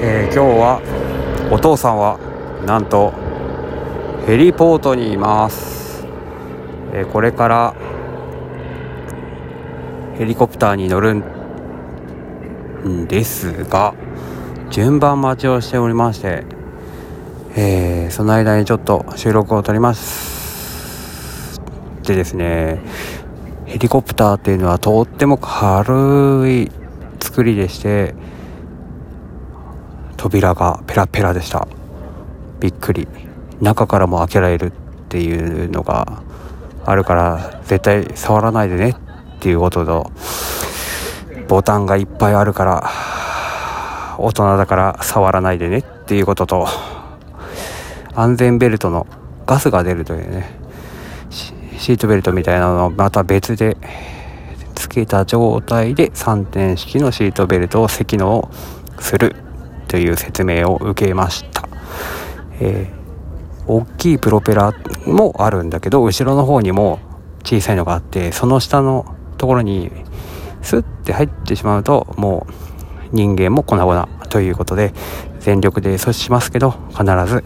えー、今日はお父さんはなんとヘリポートにいます、えー、これからヘリコプターに乗るんですが順番待ちをしておりまして、えー、その間にちょっと収録を撮ります。でですねヘリコプターっていうのはとっても軽い作りでして扉がペラペラでした。びっくり。中からも開けられるっていうのがあるから絶対触らないでねっていうこととボタンがいっぱいあるから大人だから触らないでねっていうことと安全ベルトのガスが出るというねシートベルトみたいなのをまた別でつけた状態で3点式のシートベルトを積納する。という説明を受けました、えー、大きいプロペラもあるんだけど後ろの方にも小さいのがあってその下のところにスッて入ってしまうともう人間も粉々ということで全力で阻止しますけど必ず、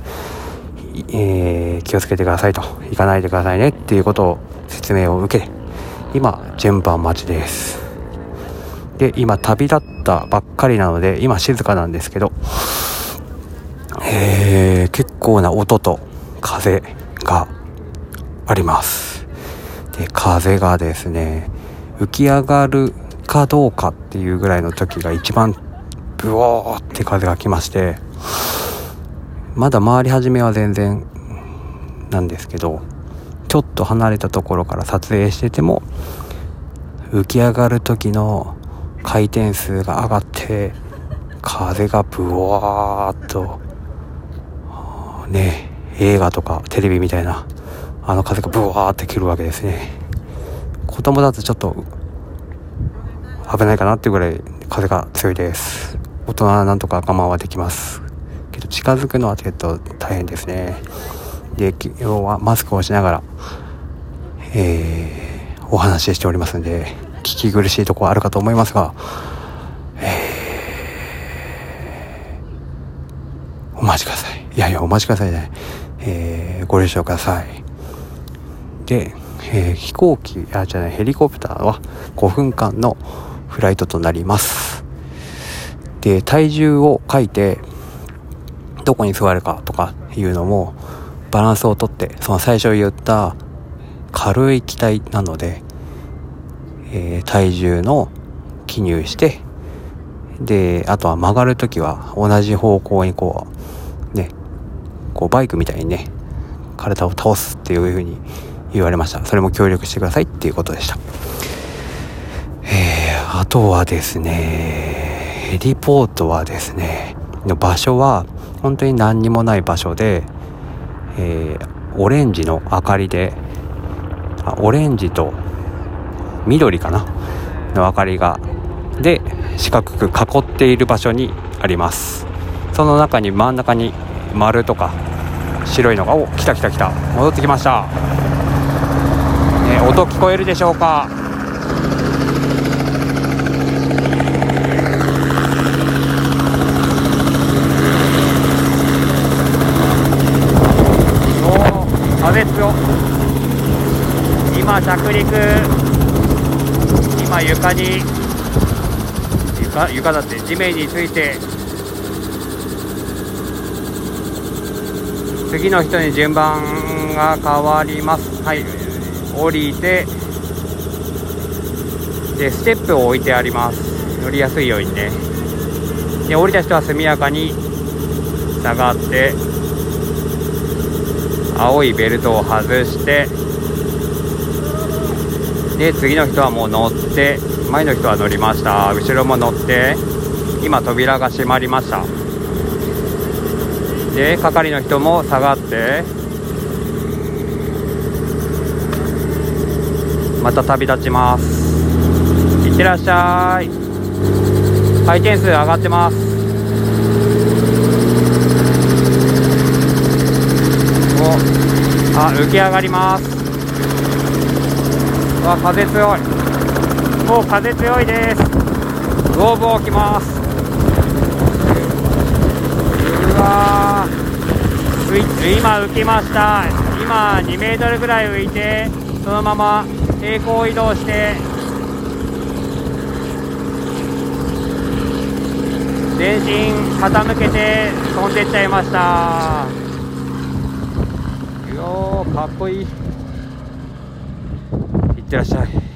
えー、気をつけてくださいと。行かないでくださいねっていうことを説明を受け今順番待ちです。で今旅立ったばっかりなので今静かなんですけど、えー、結構な音と風があります。で風がですね浮き上がるかどうかっていうぐらいの時が一番ブオーって風が来ましてまだ回り始めは全然なんですけどちょっと離れたところから撮影してても浮き上がる時の回転数が上がって風がブワーっとね映画とかテレビみたいなあの風がブワーって切るわけですね。子供だとちょっと危ないかなっていうぐらい風が強いです。大人はなんとか我慢はできます。けど近づくのはちょっと大変ですね。で今日はマスクをしながらえー、お話ししておりますんで。聞き苦しいところあるかと思いますが、えー、お待ちください。いやいやお待ちくださいね、えー、ご了承ください。で、えー、飛行機あじゃないヘリコプターは5分間のフライトとなります。で体重を書いてどこに座るかとかいうのもバランスをとってその最初言った軽い機体なので、えー、体重の記入してであとは曲がる時は同じ方向にこうねこうバイクみたいにね体を倒すっていう風に言われました。それも協力してくださいっていうことでした。えー、あとはですね、ヘリポートはですねの、場所は本当に何にもない場所で、えー、オレンジの明かりで、あオレンジと緑かな？の明かりが、で、四角く囲っている場所にあります。その中に真ん中に丸とか白いのが、お、来た来た来た。戻ってきました。ね、音聞こえるでしょうか？今着陸今床に床床だって地面について次の人に順番が変わります。はい。降りてでステップを置いてあります。乗りやすいようにね。で降りた人は速やかに下がって青いベルトを外してで次の人はもう乗って前の人は乗りました。後ろも乗って今扉が閉まりました。で係の人も下がってまた旅立ちます。いってらっしゃい。回転数上がってます。おあ浮き上がります。わ風強い。もう風強いです。グーブをきます。うわー。今浮きました。今2メートルぐらい浮いてそのまま平行移動して。全身傾けて飛んでっちゃいました。よーかっこいい。ってらっしゃい